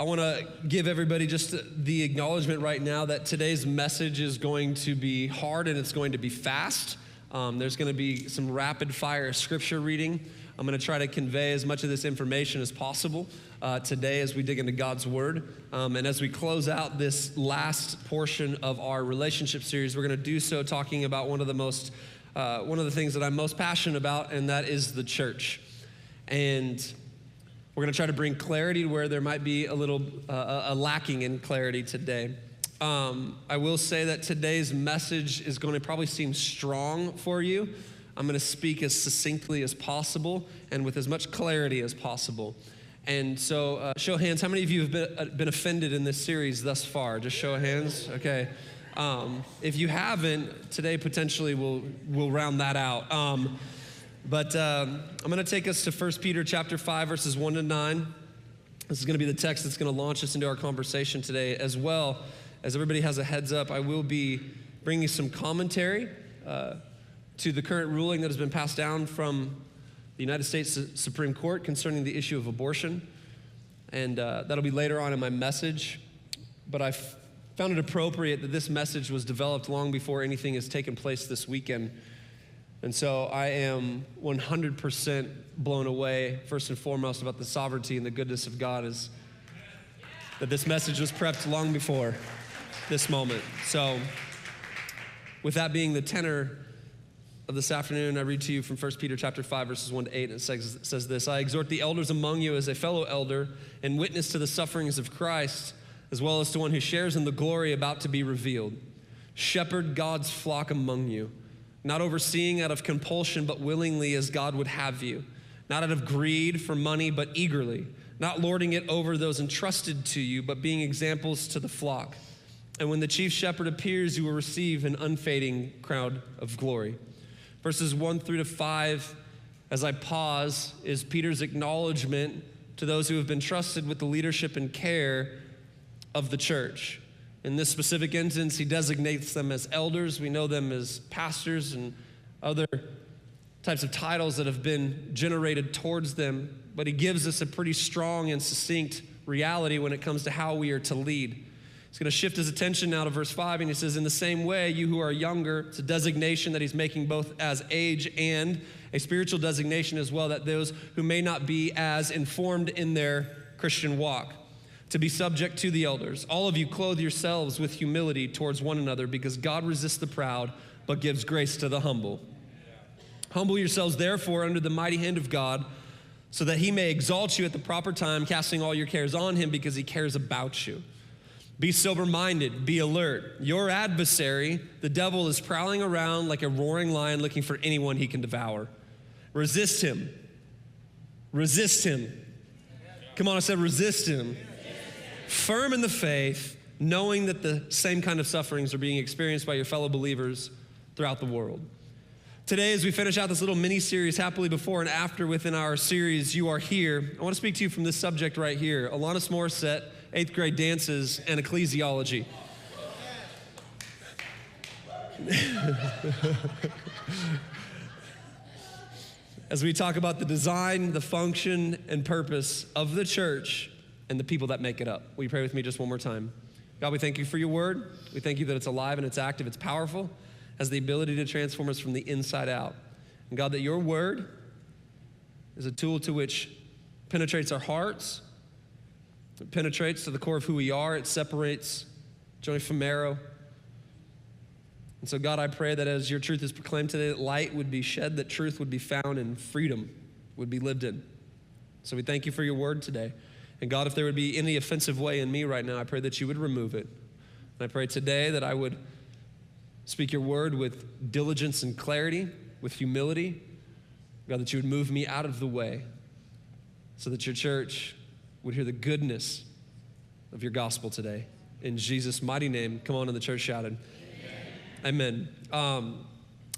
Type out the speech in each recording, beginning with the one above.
I want to give everybody just the acknowledgement right now that today's message is going to be hard and it's going to be fast. Um, there's going to be some rapid fire scripture reading. I'm going to try to convey as much of this information as possible uh, today as we dig into God's Word. Um, and as we close out this last portion of our relationship series, we're going to do so talking about one of the most, uh, one of the things that I'm most passionate about, and that is the church. And we're going to try to bring clarity to where there might be a little uh, a lacking in clarity today. Um, I will say that today's message is going to probably seem strong for you. I'm going to speak as succinctly as possible and with as much clarity as possible. And so, uh, show hands, how many of you have been, uh, been offended in this series thus far? Just show of hands. Okay. Um, if you haven't, today potentially we'll, we'll round that out. Um, but um, I'm going to take us to 1 Peter chapter 5, verses 1 to 9. This is going to be the text that's going to launch us into our conversation today. As well as everybody has a heads up, I will be bringing some commentary uh, to the current ruling that has been passed down from the United States Supreme Court concerning the issue of abortion. And uh, that'll be later on in my message. But I found it appropriate that this message was developed long before anything has taken place this weekend and so I am 100% blown away, first and foremost, about the sovereignty and the goodness of God is that this message was prepped long before this moment. So, with that being the tenor of this afternoon, I read to you from 1 Peter chapter 5, verses 1 to 8, and it says, says this I exhort the elders among you as a fellow elder and witness to the sufferings of Christ, as well as to one who shares in the glory about to be revealed. Shepherd God's flock among you not overseeing out of compulsion, but willingly as God would have you, not out of greed for money, but eagerly, not lording it over those entrusted to you, but being examples to the flock. And when the chief shepherd appears, you will receive an unfading crown of glory. Verses 1 through to 5, as I pause, is Peter's acknowledgement to those who have been trusted with the leadership and care of the church. In this specific instance, he designates them as elders. We know them as pastors and other types of titles that have been generated towards them, but he gives us a pretty strong and succinct reality when it comes to how we are to lead. He's going to shift his attention now to verse 5, and he says, In the same way, you who are younger, it's a designation that he's making both as age and a spiritual designation as well, that those who may not be as informed in their Christian walk to be subject to the elders. All of you clothe yourselves with humility towards one another because God resists the proud but gives grace to the humble. Humble yourselves, therefore, under the mighty hand of God, so that he may exalt you at the proper time, casting all your cares on him because he cares about you. Be sober minded, be alert. Your adversary, the devil, is prowling around like a roaring lion looking for anyone he can devour. Resist him. Resist him. Come on, I said resist him firm in the faith, knowing that the same kind of sufferings are being experienced by your fellow believers throughout the world. Today, as we finish out this little mini series, Happily Before and After, within our series, You Are Here, I want to speak to you from this subject right here Alanis Morissette, eighth grade dances, and ecclesiology. as we talk about the design, the function, and purpose of the church and the people that make it up. Will you pray with me just one more time? God, we thank you for your word. We thank you that it's alive and it's active, it's powerful, has the ability to transform us from the inside out. And God, that your word is a tool to which penetrates our hearts, it penetrates to the core of who we are, it separates joint from marrow. And so, God, I pray that as your truth is proclaimed today, that light would be shed, that truth would be found, and freedom would be lived in. So we thank you for your word today. And God, if there would be any offensive way in me right now, I pray that you would remove it. And I pray today that I would speak your word with diligence and clarity, with humility. God, that you would move me out of the way so that your church would hear the goodness of your gospel today. In Jesus' mighty name, come on, in the church shouted. Amen. Amen. Um,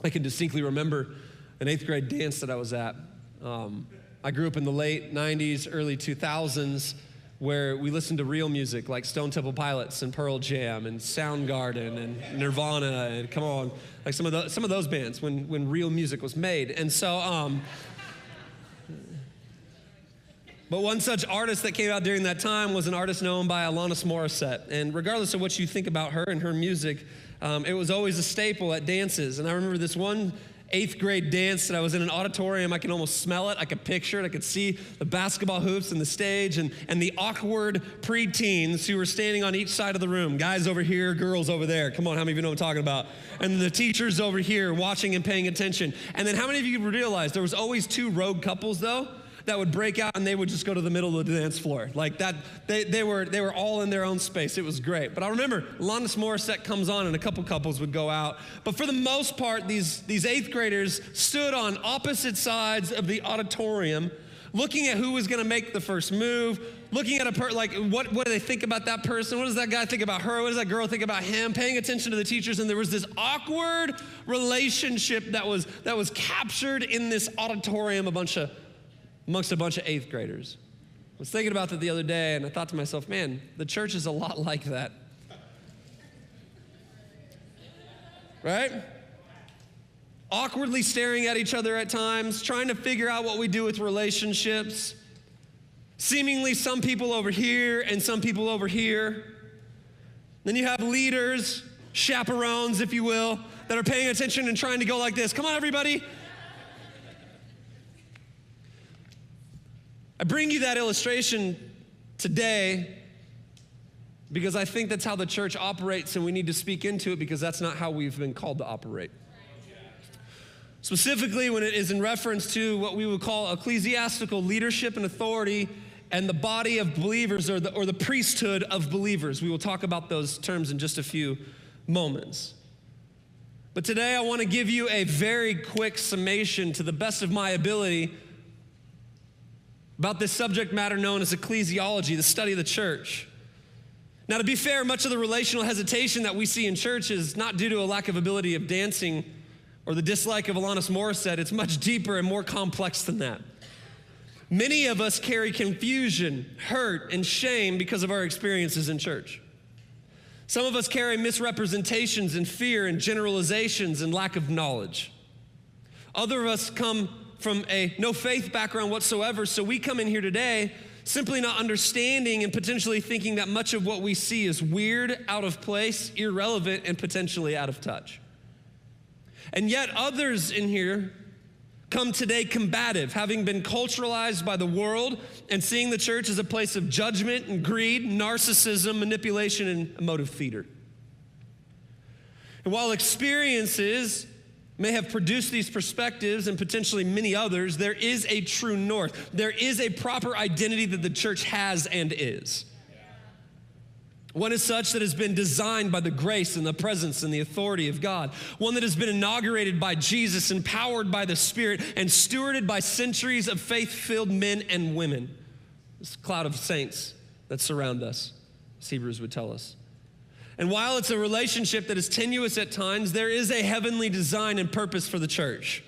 I can distinctly remember an eighth grade dance that I was at. Um, I grew up in the late 90s, early 2000s, where we listened to real music like Stone Temple Pilots and Pearl Jam and Soundgarden and Nirvana and come on, like some of, the, some of those bands when, when real music was made. And so, um, But one such artist that came out during that time was an artist known by Alanis Morissette. And regardless of what you think about her and her music, um, it was always a staple at dances. And I remember this one eighth grade dance that I was in an auditorium. I can almost smell it. I could picture it. I could see the basketball hoops and the stage and, and the awkward preteens who were standing on each side of the room. Guys over here, girls over there. Come on, how many of you know what I'm talking about? And the teachers over here watching and paying attention. And then how many of you realize there was always two rogue couples though? That would break out and they would just go to the middle of the dance floor. Like that, they, they, were, they were all in their own space. It was great. But I remember Alanis Morissette comes on and a couple couples would go out. But for the most part, these, these eighth graders stood on opposite sides of the auditorium looking at who was going to make the first move, looking at a person, like what, what do they think about that person? What does that guy think about her? What does that girl think about him? Paying attention to the teachers. And there was this awkward relationship that was, that was captured in this auditorium, a bunch of amongst a bunch of eighth graders. I was thinking about that the other day, and I thought to myself, man, the church is a lot like that. Right? Awkwardly staring at each other at times, trying to figure out what we do with relationships. Seemingly, some people over here and some people over here. Then you have leaders, chaperones, if you will, that are paying attention and trying to go like this. Come on, everybody. I bring you that illustration today because I think that's how the church operates, and we need to speak into it because that's not how we've been called to operate. Specifically, when it is in reference to what we would call ecclesiastical leadership and authority and the body of believers or the, or the priesthood of believers. We will talk about those terms in just a few moments. But today, I want to give you a very quick summation to the best of my ability about this subject matter known as ecclesiology, the study of the church. Now, to be fair, much of the relational hesitation that we see in church is not due to a lack of ability of dancing or the dislike of Alanis Morissette. It's much deeper and more complex than that. Many of us carry confusion, hurt, and shame because of our experiences in church. Some of us carry misrepresentations and fear and generalizations and lack of knowledge. Other of us come from a no faith background whatsoever. So we come in here today simply not understanding and potentially thinking that much of what we see is weird, out of place, irrelevant, and potentially out of touch. And yet, others in here come today combative, having been culturalized by the world and seeing the church as a place of judgment and greed, narcissism, manipulation, and emotive theater. And while experiences may have produced these perspectives and potentially many others, there is a true north. There is a proper identity that the church has and is. One is such that has been designed by the grace and the presence and the authority of God. One that has been inaugurated by Jesus, empowered by the Spirit, and stewarded by centuries of faith filled men and women. This cloud of saints that surround us, as Hebrews would tell us. And while it's a relationship that is tenuous at times, there is a heavenly design and purpose for the church.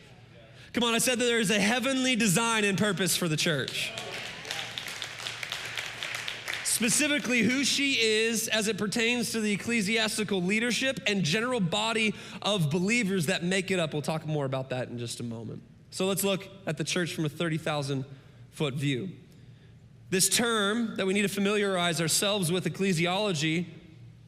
Come on, I said that there is a heavenly design and purpose for the church. Specifically, who she is as it pertains to the ecclesiastical leadership and general body of believers that make it up. We'll talk more about that in just a moment. So let's look at the church from a 30,000 foot view. This term that we need to familiarize ourselves with, ecclesiology,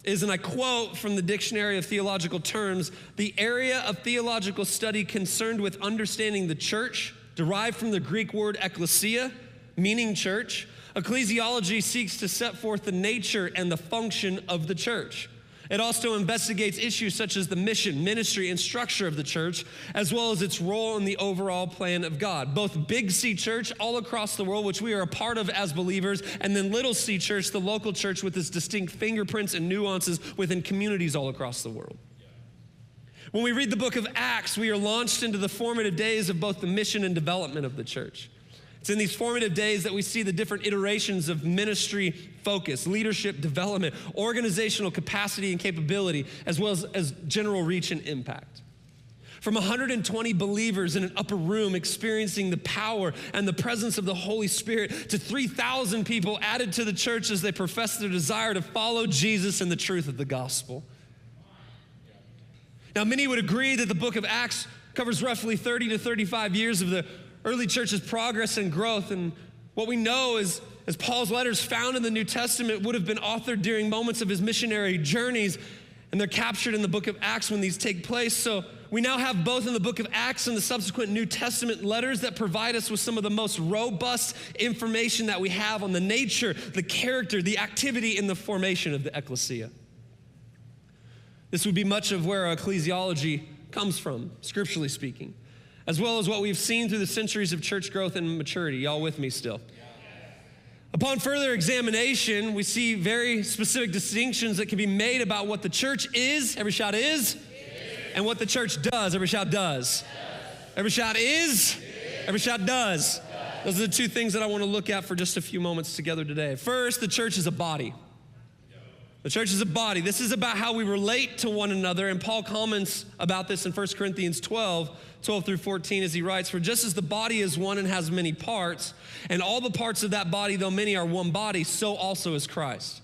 is, and I quote from the Dictionary of Theological Terms, the area of theological study concerned with understanding the church, derived from the Greek word ecclesia, meaning church. Ecclesiology seeks to set forth the nature and the function of the church. It also investigates issues such as the mission, ministry, and structure of the church, as well as its role in the overall plan of God. Both Big C Church all across the world, which we are a part of as believers, and then Little C Church, the local church with its distinct fingerprints and nuances within communities all across the world. When we read the book of Acts, we are launched into the formative days of both the mission and development of the church. It's in these formative days that we see the different iterations of ministry focus, leadership development, organizational capacity and capability, as well as, as general reach and impact. From 120 believers in an upper room experiencing the power and the presence of the Holy Spirit to 3,000 people added to the church as they profess their desire to follow Jesus and the truth of the gospel. Now, many would agree that the book of Acts covers roughly 30 to 35 years of the early church's progress and growth. And What we know is, as Paul's letters found in the New Testament would have been authored during moments of his missionary journeys, and they're captured in the book of Acts when these take place. So we now have both in the book of Acts and the subsequent New Testament letters that provide us with some of the most robust information that we have on the nature, the character, the activity, and the formation of the ecclesia. This would be much of where our ecclesiology comes from, scripturally speaking, as well as what we've seen through the centuries of church growth and maturity. Y'all with me still? Upon further examination, we see very specific distinctions that can be made about what the church is, every shot is, and what the church does, every shot does. Every shot is, every shot does. Those are the two things that I want to look at for just a few moments together today. First, the church is a body. The church is a body. This is about how we relate to one another. And Paul comments about this in 1 Corinthians 12, 12 through 14, as he writes For just as the body is one and has many parts, and all the parts of that body, though many, are one body, so also is Christ.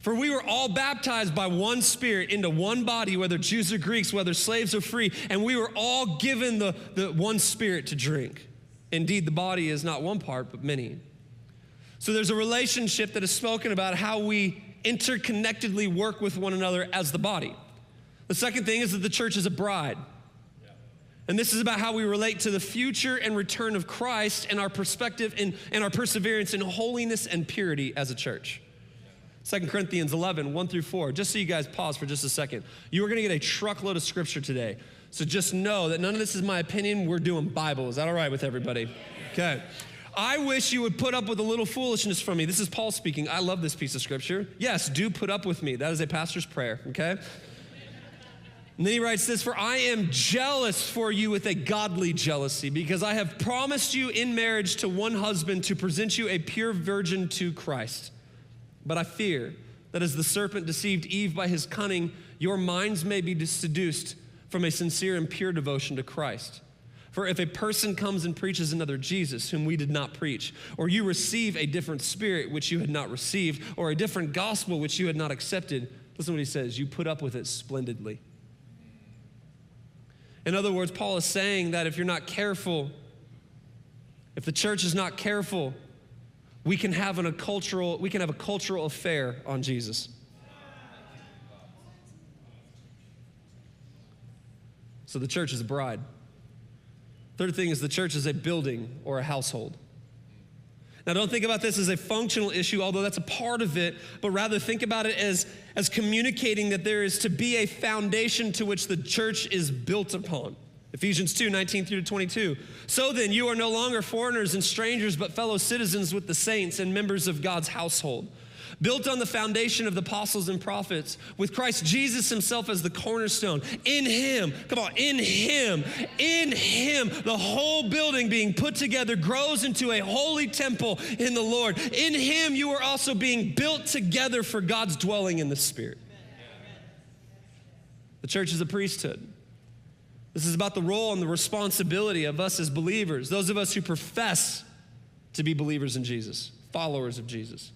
For we were all baptized by one Spirit into one body, whether Jews or Greeks, whether slaves or free, and we were all given the, the one Spirit to drink. Indeed, the body is not one part, but many. So there's a relationship that is spoken about how we interconnectedly work with one another as the body. The second thing is that the church is a bride. And this is about how we relate to the future and return of Christ and our perspective and, and our perseverance in holiness and purity as a church. 2 Corinthians 11, 1 through 4. Just so you guys pause for just a second. You are going to get a truckload of scripture today. So just know that none of this is my opinion. We're doing Bible. Is that all right with everybody? Okay. I wish you would put up with a little foolishness from me. This is Paul speaking. I love this piece of scripture. Yes, do put up with me. That is a pastor's prayer, okay? And then he writes this For I am jealous for you with a godly jealousy, because I have promised you in marriage to one husband to present you a pure virgin to Christ. But I fear that as the serpent deceived Eve by his cunning, your minds may be seduced from a sincere and pure devotion to Christ. For if a person comes and preaches another Jesus, whom we did not preach, or you receive a different spirit which you had not received, or a different gospel which you had not accepted, listen to what he says you put up with it splendidly. In other words, Paul is saying that if you're not careful, if the church is not careful, we can have an, a cultural, we can have a cultural affair on Jesus. So the church is a bride. Third thing is the church is a building or a household. Now, don't think about this as a functional issue, although that's a part of it, but rather think about it as, as communicating that there is to be a foundation to which the church is built upon. Ephesians 2 19 through 22. So then, you are no longer foreigners and strangers, but fellow citizens with the saints and members of God's household built on the foundation of the apostles and prophets, with Christ Jesus himself as the cornerstone. In him, come on, in him, in him, the whole building being put together grows into a holy temple in the Lord. In him, you are also being built together for God's dwelling in the Spirit. The church is a priesthood. This is about the role and the responsibility of us as believers, those of us who profess to be believers in Jesus, followers of Jesus.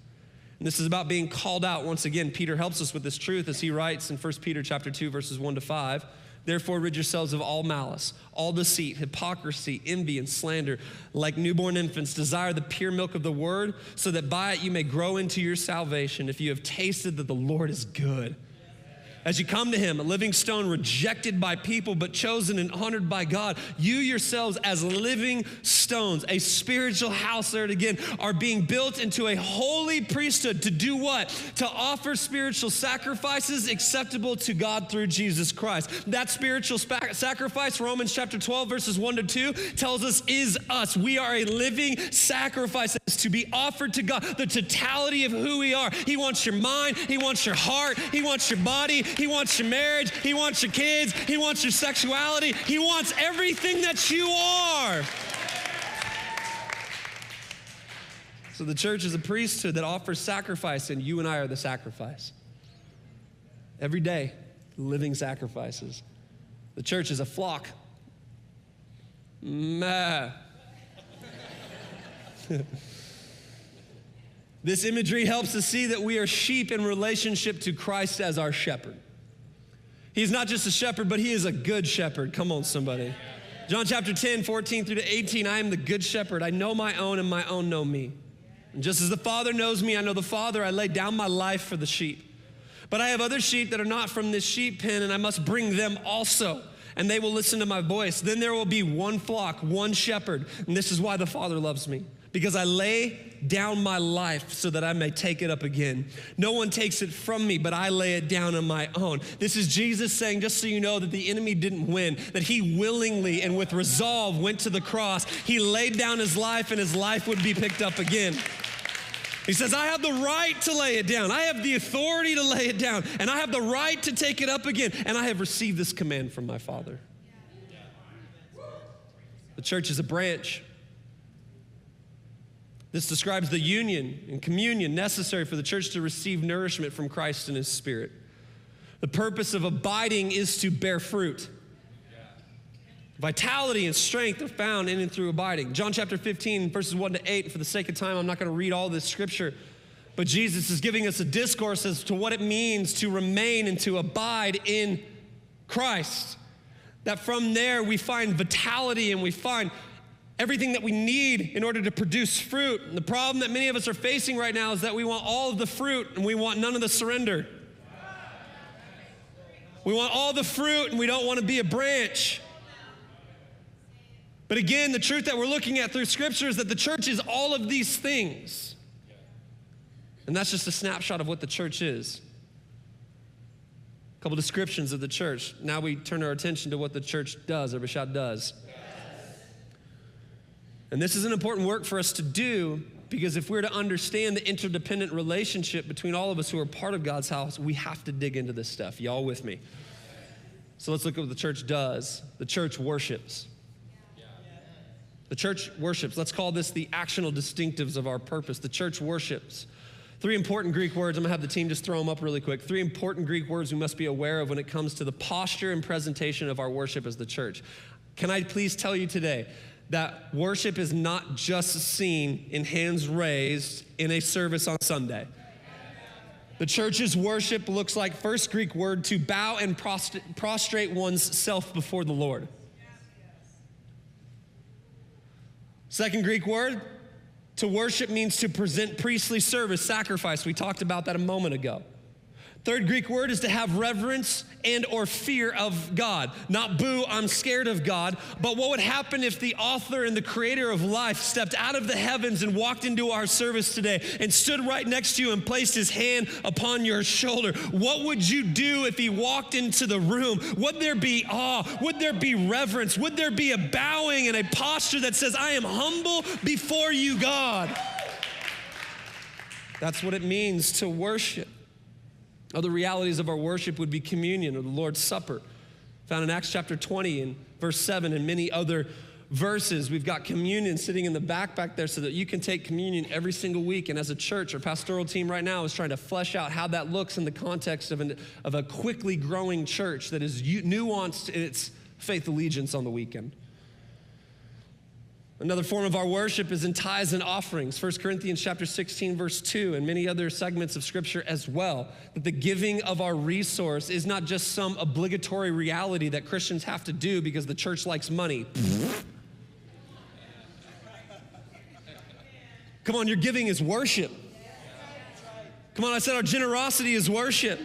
And this is about being called out. Once again, Peter helps us with this truth as he writes in 1 Peter chapter 2 verses 1 to 5. Therefore, rid yourselves of all malice, all deceit, hypocrisy, envy, and slander. Like newborn infants, desire the pure milk of the word, so that by it you may grow into your salvation if you have tasted that the Lord is good. As you come to him, a living stone rejected by people but chosen and honored by God, you yourselves as living stones, a spiritual house there again, are being built into a holy priesthood to do what? To offer spiritual sacrifices acceptable to God through Jesus Christ. That spiritual sacrifice, Romans chapter 12, verses 1 to 2, tells us is us. We are a living sacrifice to be offered to God, the totality of who we are. He wants your mind, He wants your heart, He wants your body, he wants your marriage. He wants your kids. He wants your sexuality. He wants everything that you are. So the church is a priesthood that offers sacrifice, and you and I are the sacrifice. Every day, living sacrifices. The church is a flock. Meh. this imagery helps us see that we are sheep in relationship to Christ as our shepherd. He's not just a shepherd, but he is a good shepherd. Come on, somebody. John chapter 10, 14 through to 18, I am the good shepherd. I know my own, and my own know me. And just as the Father knows me, I know the Father, I lay down my life for the sheep. But I have other sheep that are not from this sheep pen, and I must bring them also, and they will listen to my voice. Then there will be one flock, one shepherd, and this is why the Father loves me because I lay down my life so that I may take it up again. No one takes it from me, but I lay it down on my own. This is Jesus saying, just so you know, that the enemy didn't win, that he willingly and with resolve went to the cross. He laid down his life, and his life would be picked up again. He says, I have the right to lay it down. I have the authority to lay it down, and I have the right to take it up again. And I have received this command from my Father. The church is a branch. This describes the union and communion necessary for the church to receive nourishment from Christ and His Spirit. The purpose of abiding is to bear fruit. Vitality and strength are found in and through abiding. John chapter 15, verses 1 to 8. For the sake of time, I'm not going to read all this scripture, but Jesus is giving us a discourse as to what it means to remain and to abide in Christ. That from there we find vitality and we find everything that we need in order to produce fruit. And the problem that many of us are facing right now is that we want all of the fruit and we want none of the surrender. We want all the fruit and we don't want to be a branch. But again, the truth that we're looking at through Scripture is that the church is all of these things. And that's just a snapshot of what the church is. A couple descriptions of the church. Now we turn our attention to what the church does, or Bashad does. And this is an important work for us to do because if we're to understand the interdependent relationship between all of us who are part of God's house, we have to dig into this stuff. Y'all with me? So let's look at what the church does. The church worships. The church worships. Let's call this the actional distinctives of our purpose. The church worships. Three important Greek words. I'm gonna have the team just throw them up really quick. Three important Greek words we must be aware of when it comes to the posture and presentation of our worship as the church. Can I please tell you today that worship is not just seen in hands raised in a service on Sunday. The church's worship looks like first Greek word to bow and prostrate one's self before the Lord. Second Greek word, to worship means to present priestly service, sacrifice. We talked about that a moment ago. Third Greek word is to have reverence and or fear of God. Not boo, I'm scared of God, but what would happen if the author and the creator of life stepped out of the heavens and walked into our service today and stood right next to you and placed his hand upon your shoulder? What would you do if he walked into the room? Would there be awe? Would there be reverence? Would there be a bowing and a posture that says, I am humble before you, God? That's what it means to worship. Other realities of our worship would be communion or the Lord's Supper, found in Acts chapter 20 and verse 7 and many other verses. We've got communion sitting in the back back there so that you can take communion every single week. And as a church, our pastoral team right now is trying to flesh out how that looks in the context of, an, of a quickly growing church that is nuanced in its faith allegiance on the weekend. Another form of our worship is in tithes and offerings. 1 Corinthians chapter 16 verse 2 and many other segments of scripture as well. That the giving of our resource is not just some obligatory reality that Christians have to do because the church likes money. Come on, your giving is worship. Come on, I said our generosity is worship.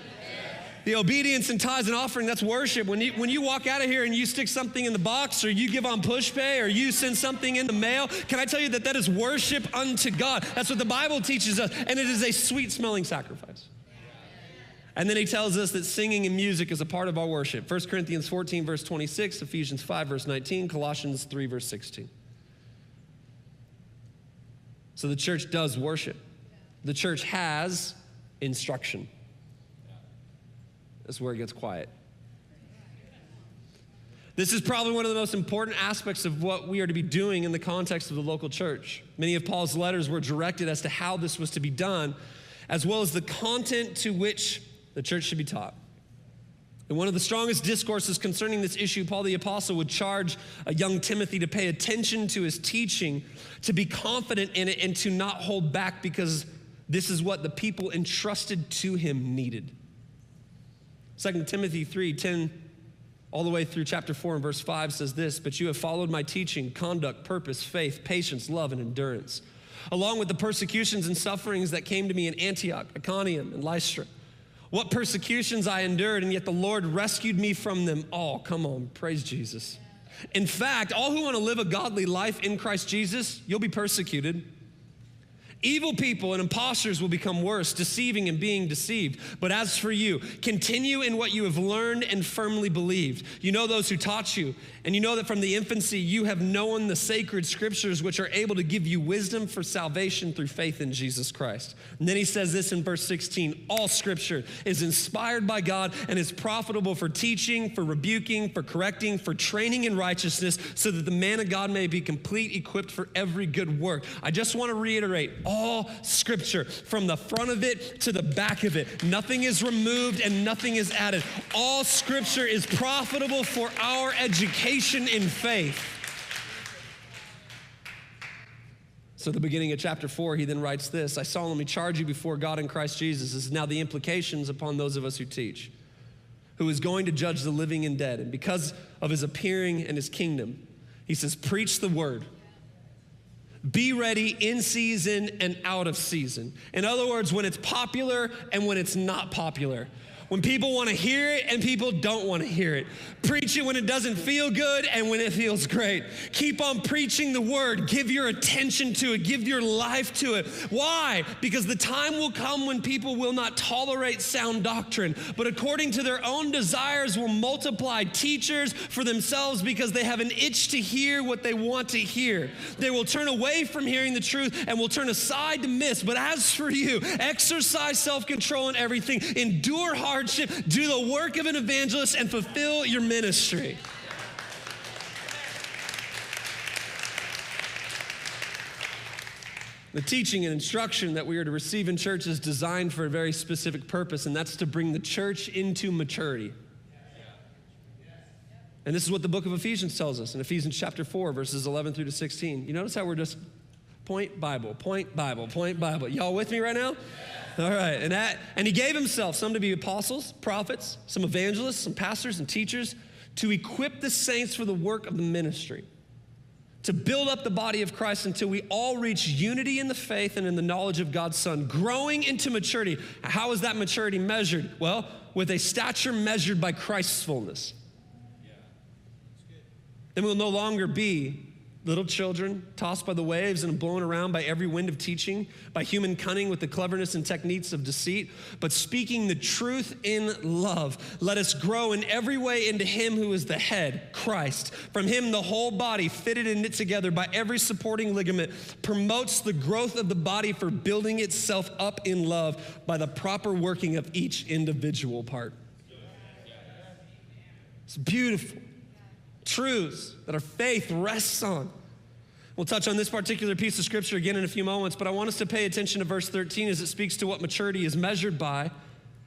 The obedience and tithes and offering, that's worship. When you, when you walk out of here and you stick something in the box or you give on Pushpay or you send something in the mail, can I tell you that that is worship unto God? That's what the Bible teaches us, and it is a sweet smelling sacrifice. And then he tells us that singing and music is a part of our worship. 1 Corinthians 14, verse 26, Ephesians 5, verse 19, Colossians 3, verse 16. So the church does worship. The church has instruction. That's where it gets quiet. This is probably one of the most important aspects of what we are to be doing in the context of the local church. Many of Paul's letters were directed as to how this was to be done, as well as the content to which the church should be taught. In one of the strongest discourses concerning this issue, Paul the Apostle would charge a young Timothy to pay attention to his teaching, to be confident in it, and to not hold back because this is what the people entrusted to him needed. 2 Timothy 3 10 all the way through chapter 4 and verse 5 says this But you have followed my teaching, conduct, purpose, faith, patience, love, and endurance. along with the persecutions and sufferings that came to me in Antioch, Iconium, and Lystra. What persecutions I endured, and yet the Lord rescued me from them all. Come on, praise Jesus. In fact, all who want to live a godly life in Christ Jesus, you'll be persecuted. Evil people and impostors will become worse, deceiving and being deceived. But as for you, continue in what you have learned and firmly believed. You know those who taught you, and you know that from the infancy you have known the sacred scriptures, which are able to give you wisdom for salvation through faith in Jesus Christ. And then he says this in verse 16 All scripture is inspired by God and is profitable for teaching, for rebuking, for correcting, for training in righteousness, so that the man of God may be complete, equipped for every good work. I just want to reiterate all scripture from the front of it to the back of it. Nothing is removed and nothing is added. All scripture is profitable for our education in faith. So, the beginning of chapter four, he then writes this I solemnly charge you before God in Christ Jesus. This is now the implications upon those of us who teach, who is going to judge the living and dead. And because of his appearing and his kingdom, he says, Preach the word. Be ready in season and out of season. In other words, when it's popular and when it's not popular when people want to hear it and people don't want to hear it. Preach it when it doesn't feel good and when it feels great. Keep on preaching the word. Give your attention to it. Give your life to it. Why? Because the time will come when people will not tolerate sound doctrine, but according to their own desires will multiply teachers for themselves because they have an itch to hear what they want to hear. They will turn away from hearing the truth and will turn aside to miss. But as for you, exercise self control in everything, endure hard hardship, do the work of an evangelist, and fulfill your ministry. The teaching and instruction that we are to receive in church is designed for a very specific purpose, and that's to bring the church into maturity. And this is what the book of Ephesians tells us in Ephesians chapter 4, verses 11 through to 16. You notice how we're just point Bible, point Bible, point Bible. Y'all with me right now? All right. And, that, and he gave himself some to be apostles, prophets, some evangelists, some pastors and teachers to equip the saints for the work of the ministry, to build up the body of Christ until we all reach unity in the faith and in the knowledge of God's Son, growing into maturity. How is that maturity measured? Well, with a stature measured by Christ's fullness. Yeah. Then we'll no longer be Little children, tossed by the waves and blown around by every wind of teaching, by human cunning with the cleverness and techniques of deceit, but speaking the truth in love. Let us grow in every way into Him who is the head, Christ. From Him, the whole body, fitted and knit together by every supporting ligament, promotes the growth of the body for building itself up in love by the proper working of each individual part. It's beautiful truths that our faith rests on. We'll touch on this particular piece of scripture again in a few moments, but I want us to pay attention to verse 13 as it speaks to what maturity is measured by,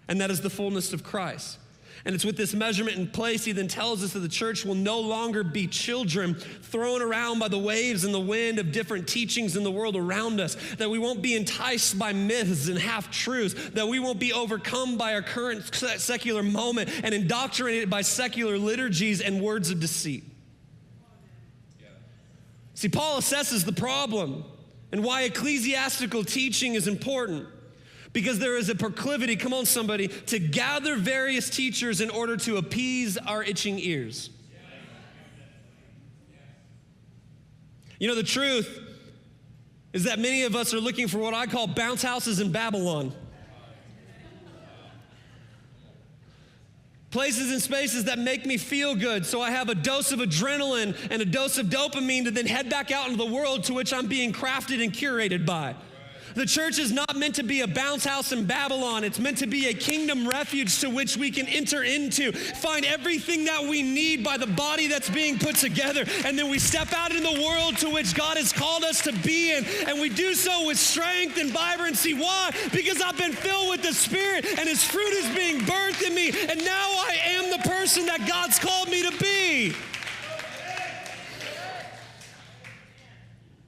and that is the fullness of Christ. And it's with this measurement in place, he then tells us that the church will no longer be children thrown around by the waves and the wind of different teachings in the world around us, that we won't be enticed by myths and half truths, that we won't be overcome by our current secular moment and indoctrinated by secular liturgies and words of deceit. See, Paul assesses the problem and why ecclesiastical teaching is important because there is a proclivity, come on, somebody, to gather various teachers in order to appease our itching ears. You know, the truth is that many of us are looking for what I call bounce houses in Babylon. Places and spaces that make me feel good, so I have a dose of adrenaline and a dose of dopamine to then head back out into the world to which I'm being crafted and curated by. The church is not meant to be a bounce house in Babylon. It's meant to be a kingdom refuge to which we can enter into, find everything that we need by the body that's being put together. And then we step out in the world to which God has called us to be in. And we do so with strength and vibrancy. Why? Because I've been filled with the Spirit and His fruit is being birthed in me. And now I am the person that God's called me to be.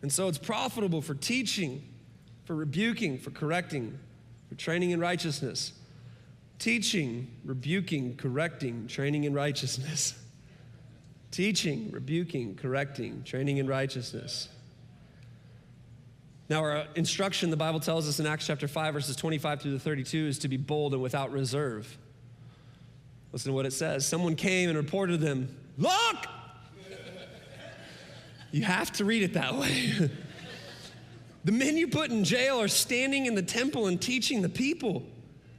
And so it's profitable for teaching for rebuking, for correcting, for training in righteousness. Teaching, rebuking, correcting, training in righteousness. Teaching, rebuking, correcting, training in righteousness. Now, our instruction, the Bible tells us in Acts chapter 5, verses 25 through the 32, is to be bold and without reserve. Listen to what it says. Someone came and reported to them, Look! you have to read it that way. the men you put in jail are standing in the temple and teaching the people.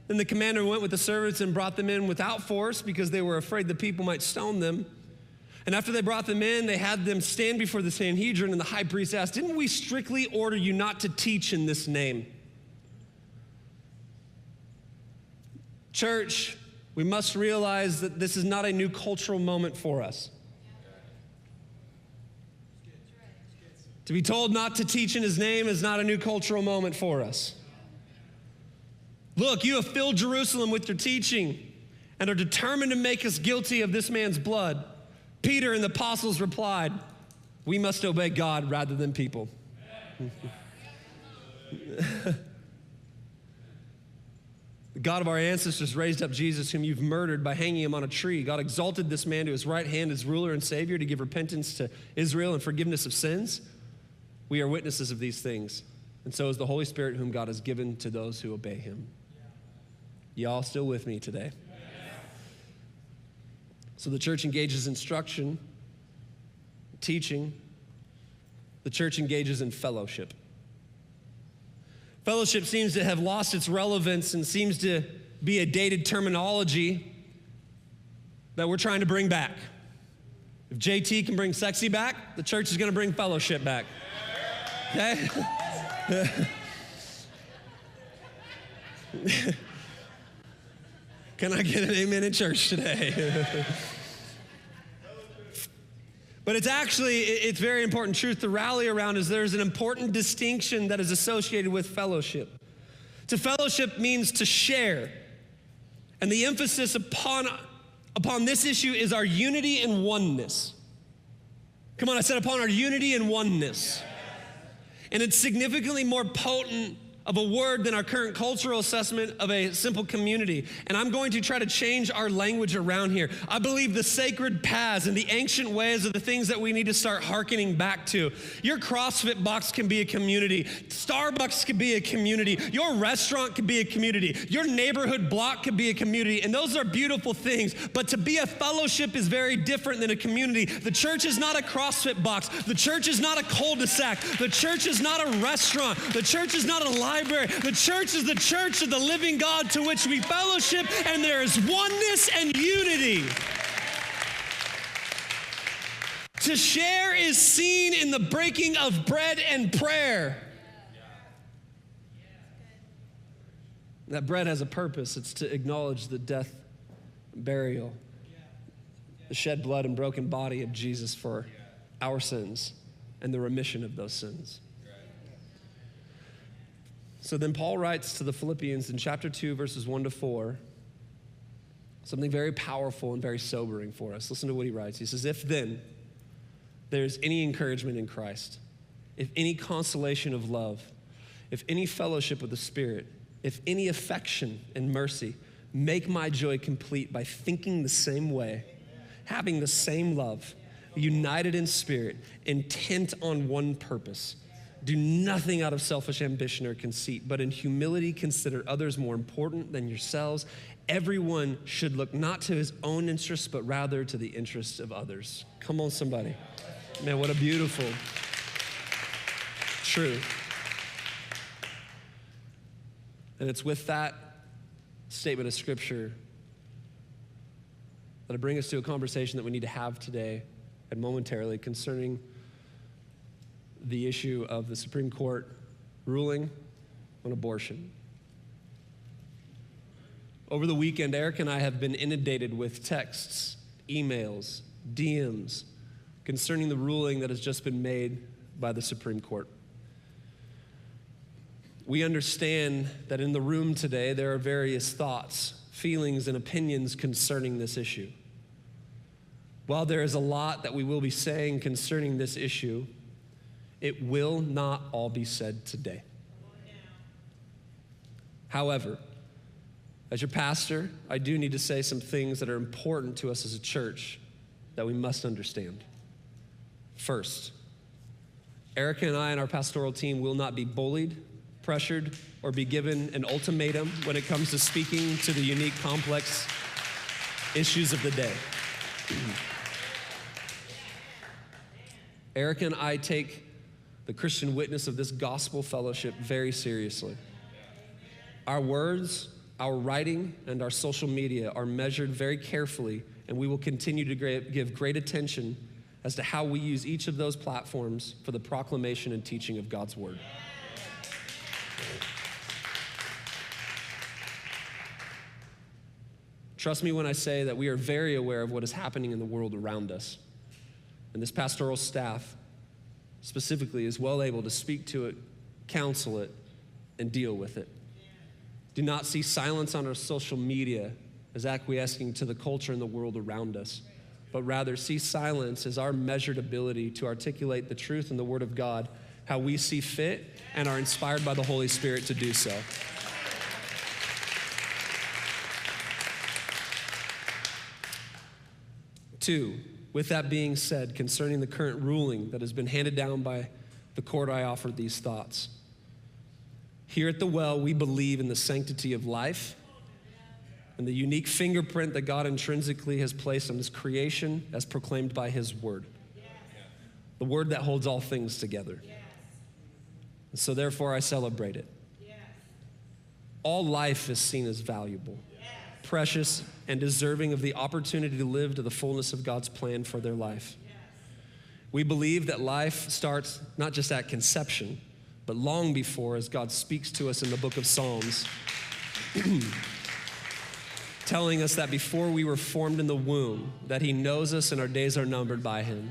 Then the commander went with the servants and brought them in without force because they were afraid the people might stone them. And after they brought them in, they had them stand before the Sanhedrin, and the high priest asked, Didn't we strictly order you not to teach in this name? Church, we must realize that this is not a new cultural moment for us. To be told not to teach in his name is not a new cultural moment for us. Look, you have filled Jerusalem with your teaching and are determined to make us guilty of this man's blood. Peter and the apostles replied, We must obey God rather than people. the God of our ancestors raised up Jesus, whom you've murdered by hanging him on a tree. God exalted this man to his right hand as ruler and savior to give repentance to Israel and forgiveness of sins. We are witnesses of these things, and so is the Holy Spirit, whom God has given to those who obey him. Y'all still with me today? So the church engages instruction, teaching. The church engages in fellowship. Fellowship seems to have lost its relevance and seems to be a dated terminology that we're trying to bring back. If JT can bring sexy back, the church is going to bring fellowship back. Can I get an amen in church today? but it's actually it's very important truth to rally around is there's an important distinction that is associated with fellowship. To fellowship means to share. And the emphasis upon upon this issue is our unity and oneness. Come on, I said upon our unity and oneness. And it's significantly more potent of a word than our current cultural assessment of a simple community. And I'm going to try to change our language around here. I believe the sacred paths and the ancient ways are the things that we need to start hearkening back to. Your CrossFit box can be a community, Starbucks can be a community, your restaurant can be a community, your neighborhood block could be a community. And those are beautiful things. But to be a fellowship is very different than a community. The church is not a CrossFit box, the church is not a cul de sac, the church is not a restaurant, the church is not a library. The church is the church of the living God to which we fellowship, and there is oneness and unity. To share is seen in the breaking of bread and prayer. That bread has a purpose it's to acknowledge the death, burial, the shed blood and broken body of Jesus for our sins and the remission of those sins. So then Paul writes to the Philippians in chapter 2, verses 1 to 4, something very powerful and very sobering for us. Listen to what he writes. He says, If then there's any encouragement in Christ, if any consolation of love, if any fellowship with the Spirit, if any affection and mercy, make my joy complete by thinking the same way, having the same love, united in spirit, intent on one purpose. Do nothing out of selfish ambition or conceit, but in humility consider others more important than yourselves. Everyone should look not to his own interests, but rather to the interests of others. Come on, somebody. Man, what a beautiful truth. And it's with that statement of scripture that I bring us to a conversation that we need to have today and momentarily concerning the issue of the Supreme Court ruling on abortion. Over the weekend, Erica and I have been inundated with texts, emails, DMs concerning the ruling that has just been made by the Supreme Court. We understand that in the room today there are various thoughts, feelings, and opinions concerning this issue. While there is a lot that we will be saying concerning this issue, it will not all be said today. However, as your pastor, I do need to say some things that are important to us as a church that we must understand. First, Erica and I and our pastoral team will not be bullied, pressured, or be given an ultimatum when it comes to speaking to the unique, complex issues of the day. Erica and I take the Christian witness of this gospel fellowship very seriously. Our words, our writing, and our social media are measured very carefully, and we will continue to give great attention as to how we use each of those platforms for the proclamation and teaching of God's word. Trust me when I say that we are very aware of what is happening in the world around us. And this pastoral staff specifically is well able to speak to it, counsel it, and deal with it. Do not see silence on our social media as acquiescing to the culture and the world around us, but rather see silence as our measured ability to articulate the truth and the Word of God how we see fit and are inspired by the Holy Spirit to do so. Two, with that being said, concerning the current ruling that has been handed down by the court, I offered these thoughts. Here at the well, we believe in the sanctity of life and the unique fingerprint that God intrinsically has placed on His creation as proclaimed by His Word. The Word that holds all things together. And so, therefore, I celebrate it. All life is seen as valuable precious, and deserving of the opportunity to live to the fullness of God's plan for their life. We believe that life starts not just at conception, but long before, as God speaks to us in the book of Psalms, telling us that before we were formed in the womb, that He knows us and our days are numbered by Him.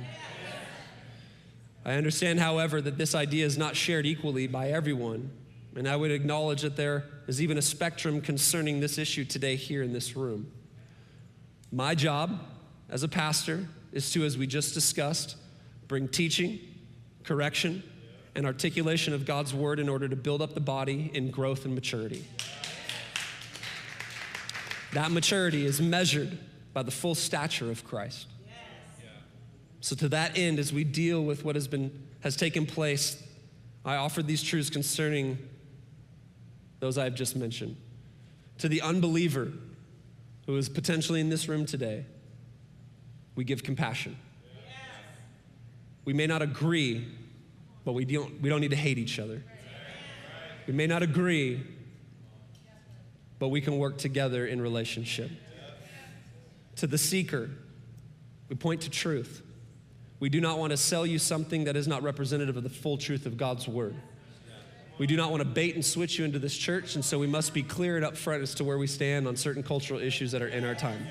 I understand, however, that this idea is not shared equally by everyone, and I would acknowledge that there is even a spectrum concerning this issue today here in this room. My job as a pastor is to, as we just discussed, bring teaching, correction, and articulation of God's word in order to build up the body in growth and maturity. That maturity is measured by the full stature of Christ. So to that end, as we deal with what has been has taken place, I offered these truths concerning those I've just mentioned. To the unbeliever who is potentially in this room today, we give compassion. We may not agree, but we don't, we don't need to hate each other. We may not agree, but we can work together in relationship. To the seeker, we point to truth. We do not want to sell you something that is not representative of the full truth of God's word. We do not want to bait and switch you into this church, and so we must be clear and upfront as to where we stand on certain cultural issues that are in our time.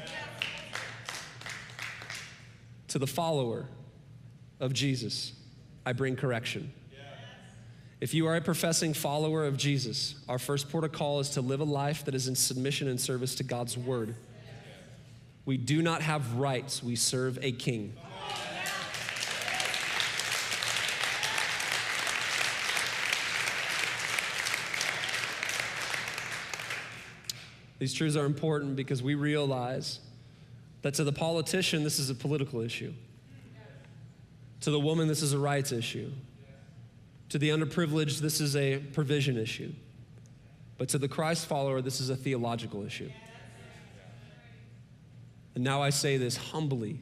To the follower of Jesus, I bring correction. If you are a professing follower of Jesus, our first protocol is to live a life that is in submission and service to God's word. We do not have rights, we serve a king. These truths are important because we realize that to the politician, this is a political issue. To the woman, this is a rights issue. To the underprivileged, this is a provision issue. But to the Christ follower, this is a theological issue. And now I say this humbly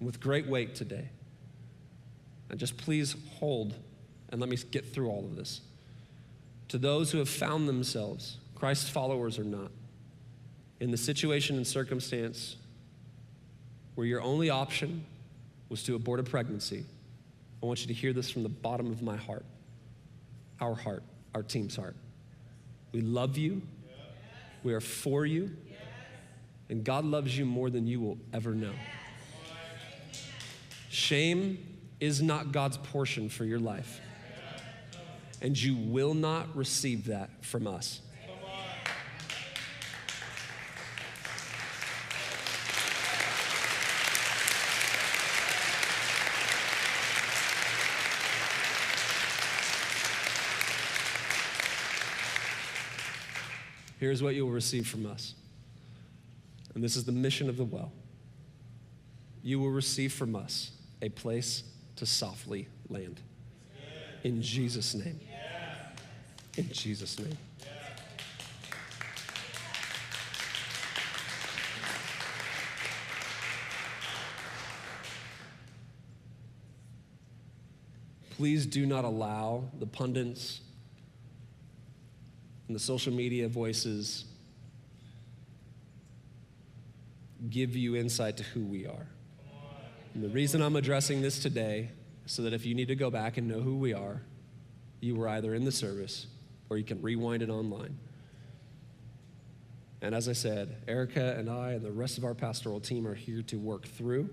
with great weight today. And just please hold and let me get through all of this. To those who have found themselves Christ followers or not, in the situation and circumstance where your only option was to abort a pregnancy, I want you to hear this from the bottom of my heart, our heart, our team's heart. We love you, we are for you, and God loves you more than you will ever know. Shame is not God's portion for your life, and you will not receive that from us. Here's what you will receive from us. And this is the mission of the well. You will receive from us a place to softly land. In Jesus' name. In Jesus' name. Please do not allow the pundits and the social media voices give you insight to who we are. And the reason I'm addressing this today is so that if you need to go back and know who we are, you were either in the service or you can rewind it online. And as I said, Erica and I and the rest of our pastoral team are here to work through,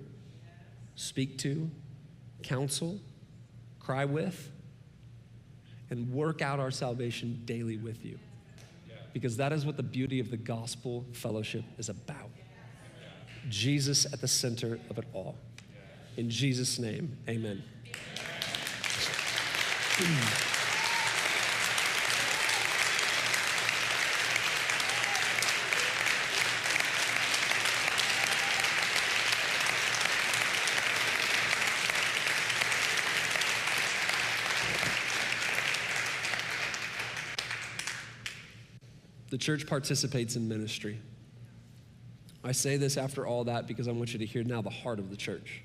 speak to, counsel, cry with, and work out our salvation daily with you. Because that is what the beauty of the gospel fellowship is about. Jesus at the center of it all. In Jesus' name, amen. The church participates in ministry. I say this after all that because I want you to hear now the heart of the church.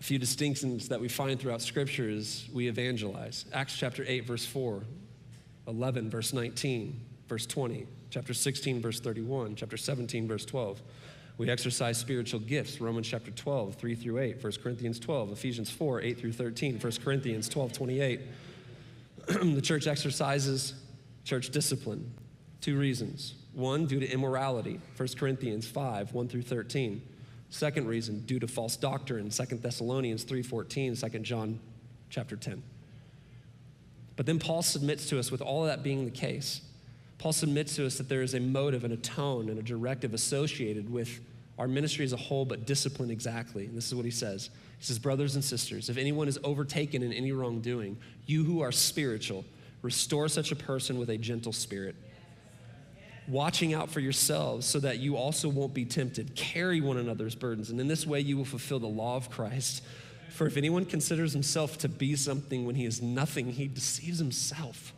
A few distinctions that we find throughout Scripture is we evangelize. Acts chapter 8, verse 4, 11, verse 19, verse 20, chapter 16, verse 31, chapter 17, verse 12. We exercise spiritual gifts, Romans chapter 12, 3 through 8, 1 Corinthians 12, Ephesians 4, 8 through 13, 1 Corinthians 12, 28. the church exercises church discipline. Two reasons. One, due to immorality, 1 Corinthians 5, 1 through 13. Second reason, due to false doctrine, 2 Thessalonians 3.14, 2 John chapter 10. But then Paul submits to us with all of that being the case. Paul submits to us that there is a motive and a tone and a directive associated with our ministry as a whole, but discipline exactly. And this is what he says. He says, Brothers and sisters, if anyone is overtaken in any wrongdoing, you who are spiritual, restore such a person with a gentle spirit watching out for yourselves so that you also won't be tempted. Carry one another's burdens, and in this way you will fulfill the law of Christ. For if anyone considers himself to be something when he is nothing, he deceives himself.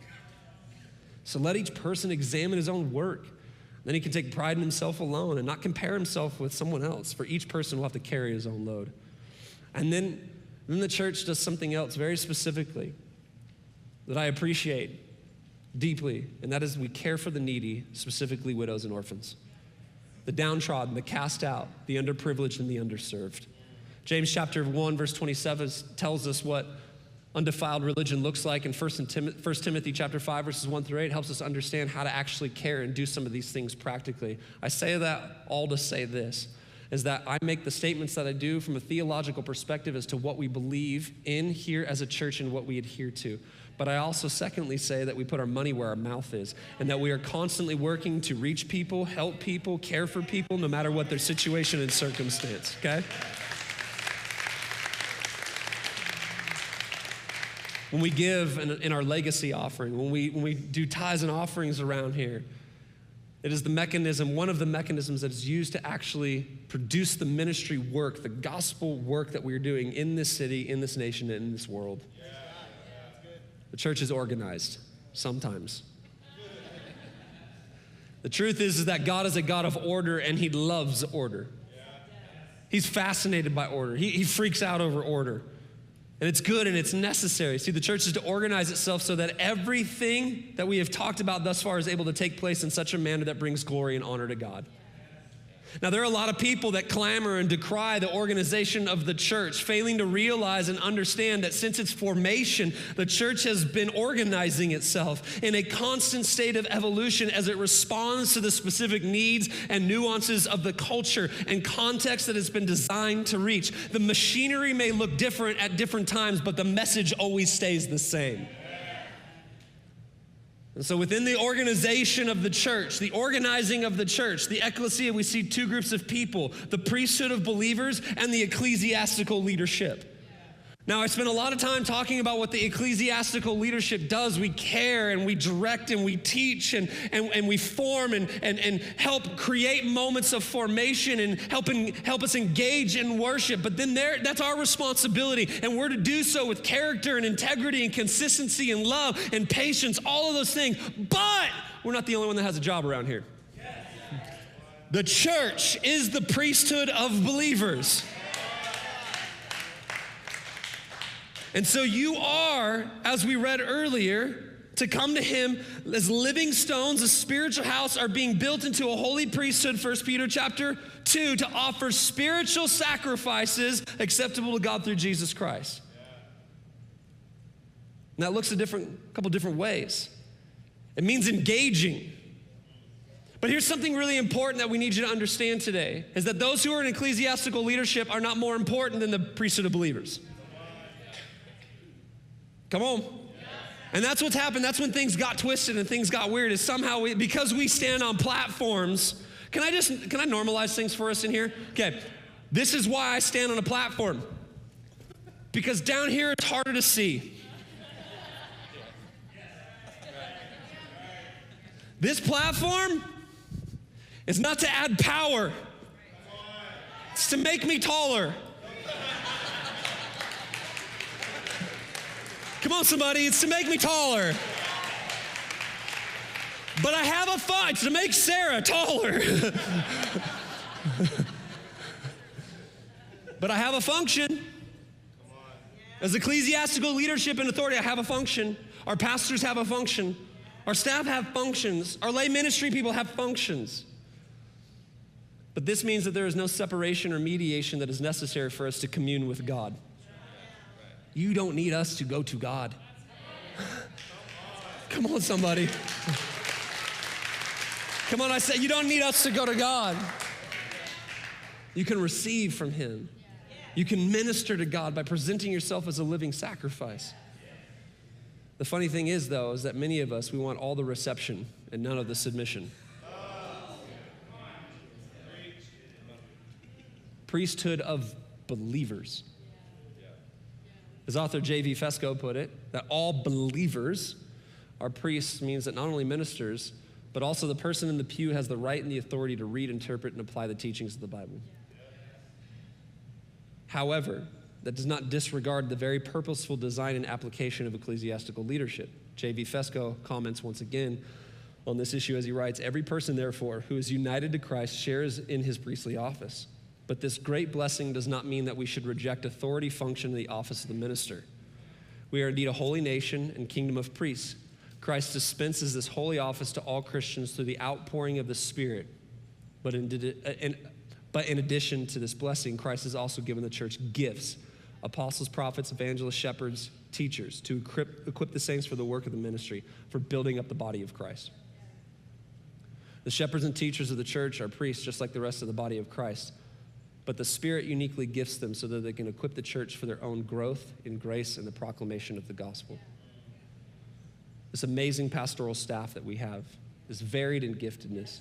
So let each person examine his own work. Then he can take pride in himself alone and not compare himself with someone else, for each person will have to carry his own load. And then, then the church does something else very specifically that I appreciate deeply, and that is we care for the needy, specifically widows and orphans, the downtrodden, the cast out, the underprivileged, and the underserved. James chapter 1, verse 27 tells us what undefiled religion looks like, and 1 Timothy chapter 5, verses 1 through 8 helps us understand how to actually care and do some of these things practically. I say that all to say this is that I make the statements that I do from a theological perspective as to what we believe in here as a church and what we adhere to. But I also, secondly, say that we put our money where our mouth is and that we are constantly working to reach people, help people, care for people, no matter what their situation and circumstance, okay? When we give in, in our legacy offering, when we, when we do tithes and offerings around here, it is the mechanism, one of the mechanisms that is used to actually produce the ministry work, the gospel work that we're doing in this city, in this nation, and in this world. The church is organized sometimes. The truth is, is that God is a God of order and He loves order. He's fascinated by order, He, he freaks out over order. And it's good and it's necessary. See, the church is to organize itself so that everything that we have talked about thus far is able to take place in such a manner that brings glory and honor to God. Now, there are a lot of people that clamor and decry the organization of the church, failing to realize and understand that since its formation, the church has been organizing itself in a constant state of evolution as it responds to the specific needs and nuances of the culture and context that it's been designed to reach. The machinery may look different at different times, but the message always stays the same. And so, within the organization of the church, the organizing of the church, the ecclesia, we see two groups of people the priesthood of believers and the ecclesiastical leadership. Now, I spent a lot of time talking about what the ecclesiastical leadership does. We care and we direct and we teach and, and, and we form and, and, and help create moments of formation and help, helping, help us engage in worship. But then there, that's our responsibility. And we're to do so with character and integrity and consistency and love and patience, all of those things. But we're not the only one that has a job around here. The church is the priesthood of believers. And so you are, as we read earlier, to come to him as living stones, a spiritual house are being built into a holy priesthood, 1 Peter chapter 2, to offer spiritual sacrifices acceptable to God through Jesus Christ. And that looks a different couple different ways. It means engaging. But here's something really important that we need you to understand today is that those who are in ecclesiastical leadership are not more important than the priesthood of believers. Come on. And that's what's happened. That's when things got twisted and things got weird. Is somehow we, because we stand on platforms. Can I just can I normalize things for us in here? Okay. This is why I stand on a platform. Because down here it's harder to see. This platform is not to add power. It's to make me taller. Come on, somebody, it's to make me taller. But I have a fight to make Sarah taller. but I have a function. As ecclesiastical leadership and authority, I have a function. Our pastors have a function. Our staff have functions. Our lay ministry people have functions. But this means that there is no separation or mediation that is necessary for us to commune with God. You don't need us to go to God. Come on, somebody. Come on, I said, you don't need us to go to God. You can receive from Him. You can minister to God by presenting yourself as a living sacrifice. The funny thing is, though, is that many of us, we want all the reception and none of the submission. Priesthood of believers. As author J.V. Fesko put it, that all believers are priests means that not only ministers, but also the person in the pew has the right and the authority to read, interpret, and apply the teachings of the Bible. However, that does not disregard the very purposeful design and application of ecclesiastical leadership. J.V. Fesko comments once again on this issue as he writes Every person, therefore, who is united to Christ shares in his priestly office. But this great blessing does not mean that we should reject authority function in the office of the minister. We are indeed a holy nation and kingdom of priests. Christ dispenses this holy office to all Christians through the outpouring of the Spirit. But in, uh, in, but in addition to this blessing, Christ has also given the church gifts apostles, prophets, evangelists, shepherds, teachers to equip, equip the saints for the work of the ministry, for building up the body of Christ. The shepherds and teachers of the church are priests, just like the rest of the body of Christ but the Spirit uniquely gifts them so that they can equip the church for their own growth in grace and the proclamation of the gospel. This amazing pastoral staff that we have is varied in giftedness,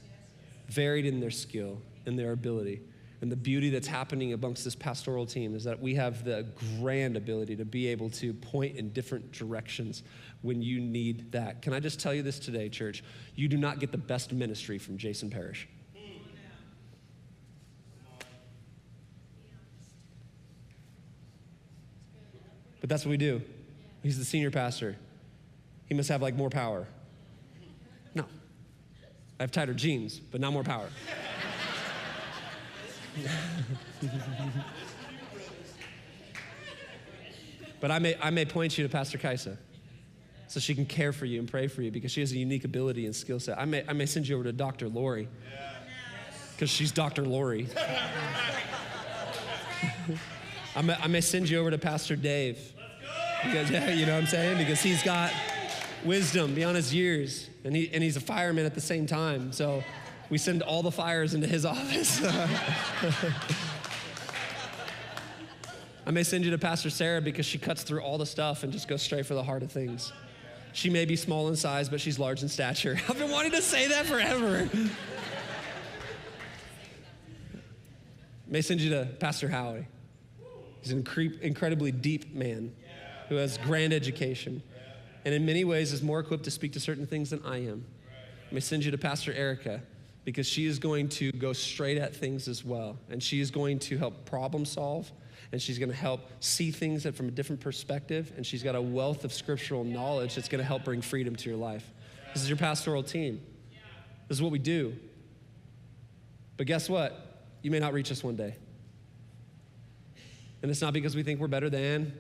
varied in their skill and their ability. And the beauty that's happening amongst this pastoral team is that we have the grand ability to be able to point in different directions when you need that. Can I just tell you this today, church? You do not get the best ministry from Jason Parrish. But that's what we do. He's the senior pastor. He must have like more power. No. I have tighter jeans, but not more power. but I may, I may point you to Pastor Kaisa so she can care for you and pray for you because she has a unique ability and skill set. I may, I may send you over to Dr. Lori because she's Dr. Lori. I may, I may send you over to Pastor Dave. Because, yeah, you know what I'm saying? Because he's got wisdom beyond his years, and, he, and he's a fireman at the same time. So we send all the fires into his office. I may send you to Pastor Sarah because she cuts through all the stuff and just goes straight for the heart of things. She may be small in size, but she's large in stature. I've been wanting to say that forever. may send you to Pastor Howie He's an incre- incredibly deep man who has grand education and in many ways is more equipped to speak to certain things than I am. Let me send you to Pastor Erica because she is going to go straight at things as well. And she is going to help problem solve and she's going to help see things from a different perspective. And she's got a wealth of scriptural knowledge that's going to help bring freedom to your life. This is your pastoral team. This is what we do. But guess what? You may not reach us one day. And it's not because we think we're better than,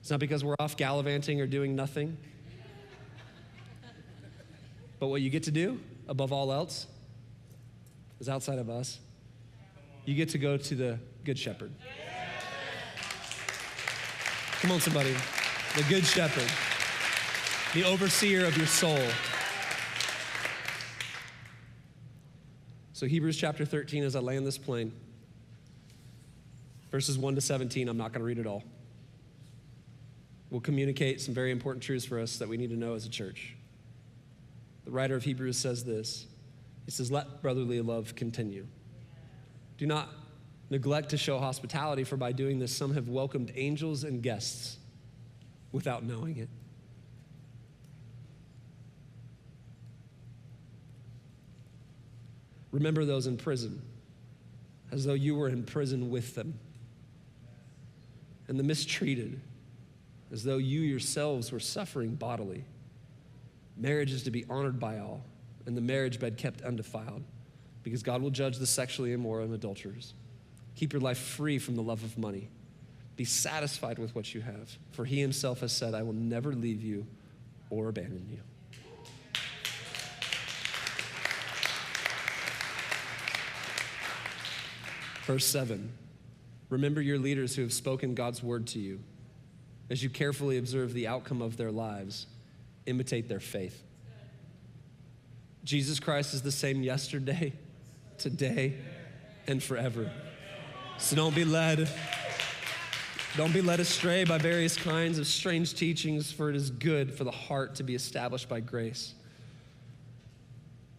it's not because we're off gallivanting or doing nothing. But what you get to do, above all else, is outside of us. You get to go to the Good Shepherd. Come on, somebody. The Good Shepherd, the overseer of your soul. So, Hebrews chapter 13, as I land this plane, verses 1 to 17, I'm not going to read it all. We'll communicate some very important truths for us that we need to know as a church. The writer of Hebrews says this He says, Let brotherly love continue. Do not neglect to show hospitality, for by doing this, some have welcomed angels and guests without knowing it. Remember those in prison as though you were in prison with them, and the mistreated as though you yourselves were suffering bodily. Marriage is to be honored by all, and the marriage bed kept undefiled, because God will judge the sexually immoral and adulterers. Keep your life free from the love of money. Be satisfied with what you have, for He Himself has said, I will never leave you or abandon you. Verse 7 Remember your leaders who have spoken God's word to you. As you carefully observe the outcome of their lives, imitate their faith. Jesus Christ is the same yesterday, today, and forever. So don't be led. Don't be led astray by various kinds of strange teachings, for it is good for the heart to be established by grace.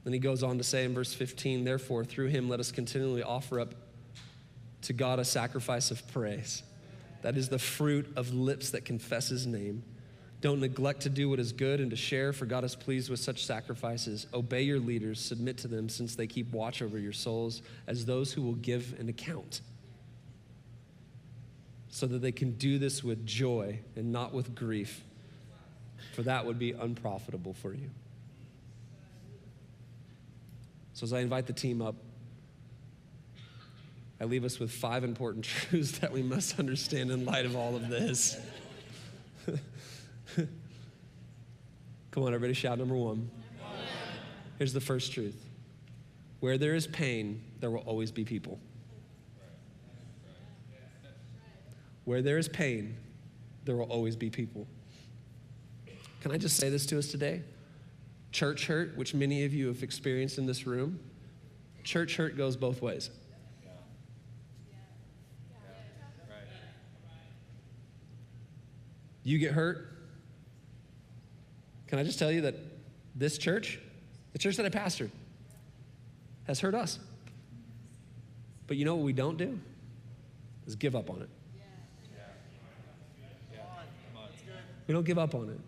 Then he goes on to say in verse 15, therefore, through him, let us continually offer up to God a sacrifice of praise. That is the fruit of lips that confess his name. Don't neglect to do what is good and to share, for God is pleased with such sacrifices. Obey your leaders, submit to them, since they keep watch over your souls as those who will give an account, so that they can do this with joy and not with grief, for that would be unprofitable for you. So, as I invite the team up, I leave us with five important truths that we must understand in light of all of this. Come on, everybody, shout number one. Here's the first truth where there is pain, there will always be people. Where there is pain, there will always be people. Can I just say this to us today? Church hurt, which many of you have experienced in this room, church hurt goes both ways. You get hurt, can I just tell you that this church, the church that I pastor, has hurt us. But you know what we don't do? Is give up on it. We don't give up on it.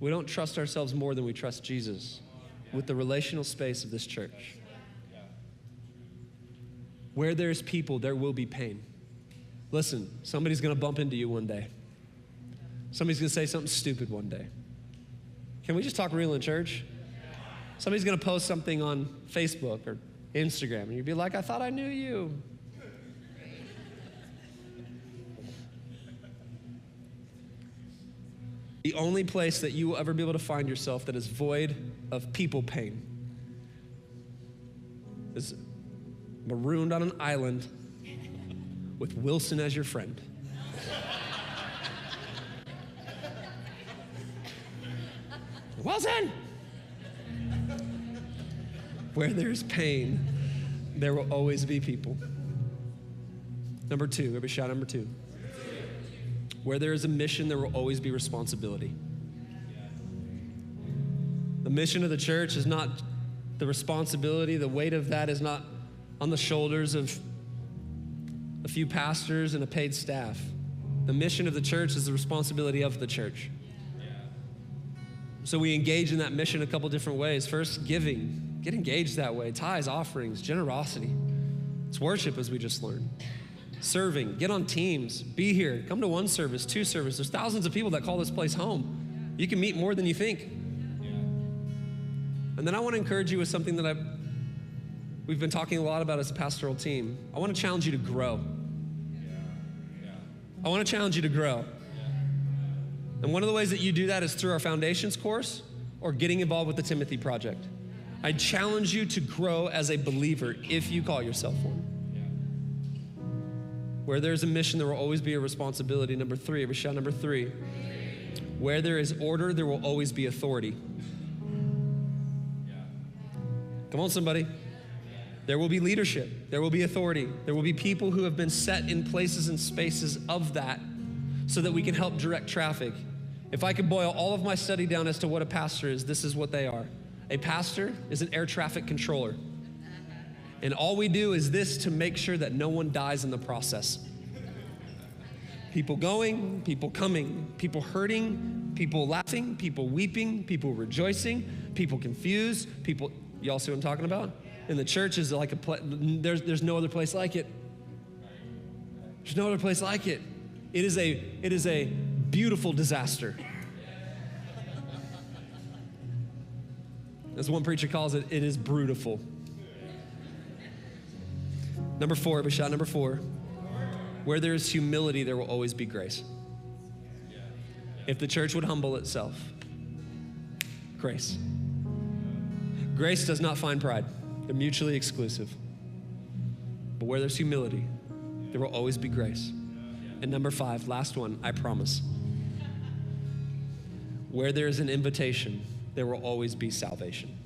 We don't trust ourselves more than we trust Jesus with the relational space of this church. Where there's people, there will be pain. Listen, somebody's gonna bump into you one day. Somebody's gonna say something stupid one day. Can we just talk real in church? Somebody's gonna post something on Facebook or Instagram, and you'd be like, I thought I knew you. The only place that you will ever be able to find yourself that is void of people pain is marooned on an island with Wilson as your friend. Wilson! Where there's pain, there will always be people. Number two, everybody shout number two. Where there is a mission, there will always be responsibility. The mission of the church is not the responsibility, the weight of that is not on the shoulders of a few pastors, and a paid staff. The mission of the church is the responsibility of the church. So we engage in that mission a couple different ways. First, giving. Get engaged that way. Tithes, offerings, generosity. It's worship, as we just learned. Serving. Get on teams. Be here. Come to one service, two services. There's thousands of people that call this place home. You can meet more than you think. And then I want to encourage you with something that I've, we've been talking a lot about as a pastoral team. I want to challenge you to grow. I want to challenge you to grow. And one of the ways that you do that is through our foundations course or getting involved with the Timothy Project. I challenge you to grow as a believer if you call yourself one. Where there's a mission, there will always be a responsibility. Number three, ever shout number three. Where there is order, there will always be authority. Come on, somebody. There will be leadership, there will be authority, there will be people who have been set in places and spaces of that so that we can help direct traffic. If I could boil all of my study down as to what a pastor is, this is what they are. A pastor is an air traffic controller. And all we do is this to make sure that no one dies in the process. People going, people coming, people hurting, people laughing, people weeping, people rejoicing, people confused, people, y'all see what I'm talking about? In the church is like a place, there's, there's no other place like it. There's no other place like it. It is a, it is a beautiful disaster. As one preacher calls it, it is brutal. Number four, shot number four. Where there is humility, there will always be grace. If the church would humble itself, grace. Grace does not find pride, they're mutually exclusive. But where there's humility, there will always be grace. And number five, last one, I promise. Where there is an invitation, there will always be salvation.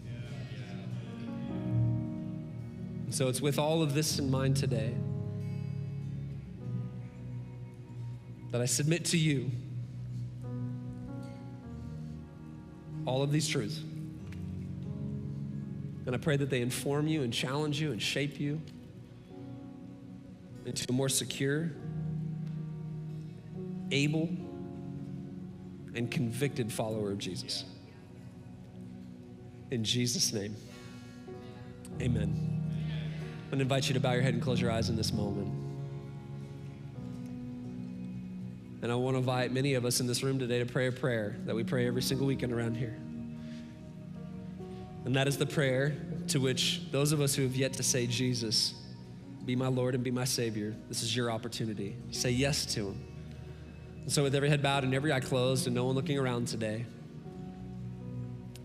So it's with all of this in mind today that I submit to you all of these truths. And I pray that they inform you and challenge you and shape you into a more secure, able, and convicted follower of Jesus. In Jesus' name, amen. I'm going to invite you to bow your head and close your eyes in this moment. And I want to invite many of us in this room today to pray a prayer that we pray every single weekend around here. And that is the prayer to which those of us who have yet to say, Jesus, be my Lord and be my Savior, this is your opportunity. Say yes to Him. And so, with every head bowed and every eye closed and no one looking around today,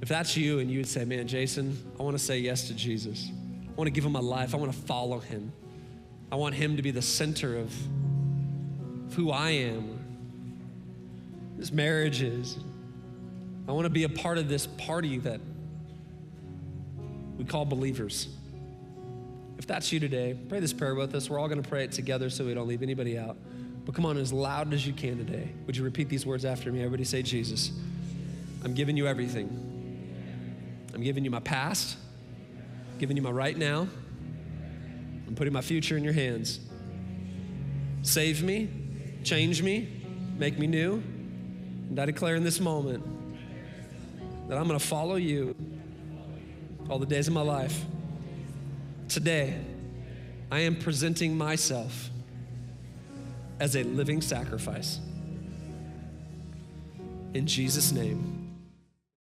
if that's you and you would say, Man, Jason, I want to say yes to Jesus. I want to give him my life. I want to follow him. I want him to be the center of who I am, this marriage is. I want to be a part of this party that we call believers. If that's you today, pray this prayer with us. We're all going to pray it together so we don't leave anybody out. But come on, as loud as you can today. Would you repeat these words after me? Everybody say, Jesus, I'm giving you everything. I'm giving you my past I'm giving you my right now. I'm putting my future in your hands. Save me, change me, make me new. And I declare in this moment that I'm going to follow you all the days of my life. Today, I am presenting myself as a living sacrifice. In Jesus' name.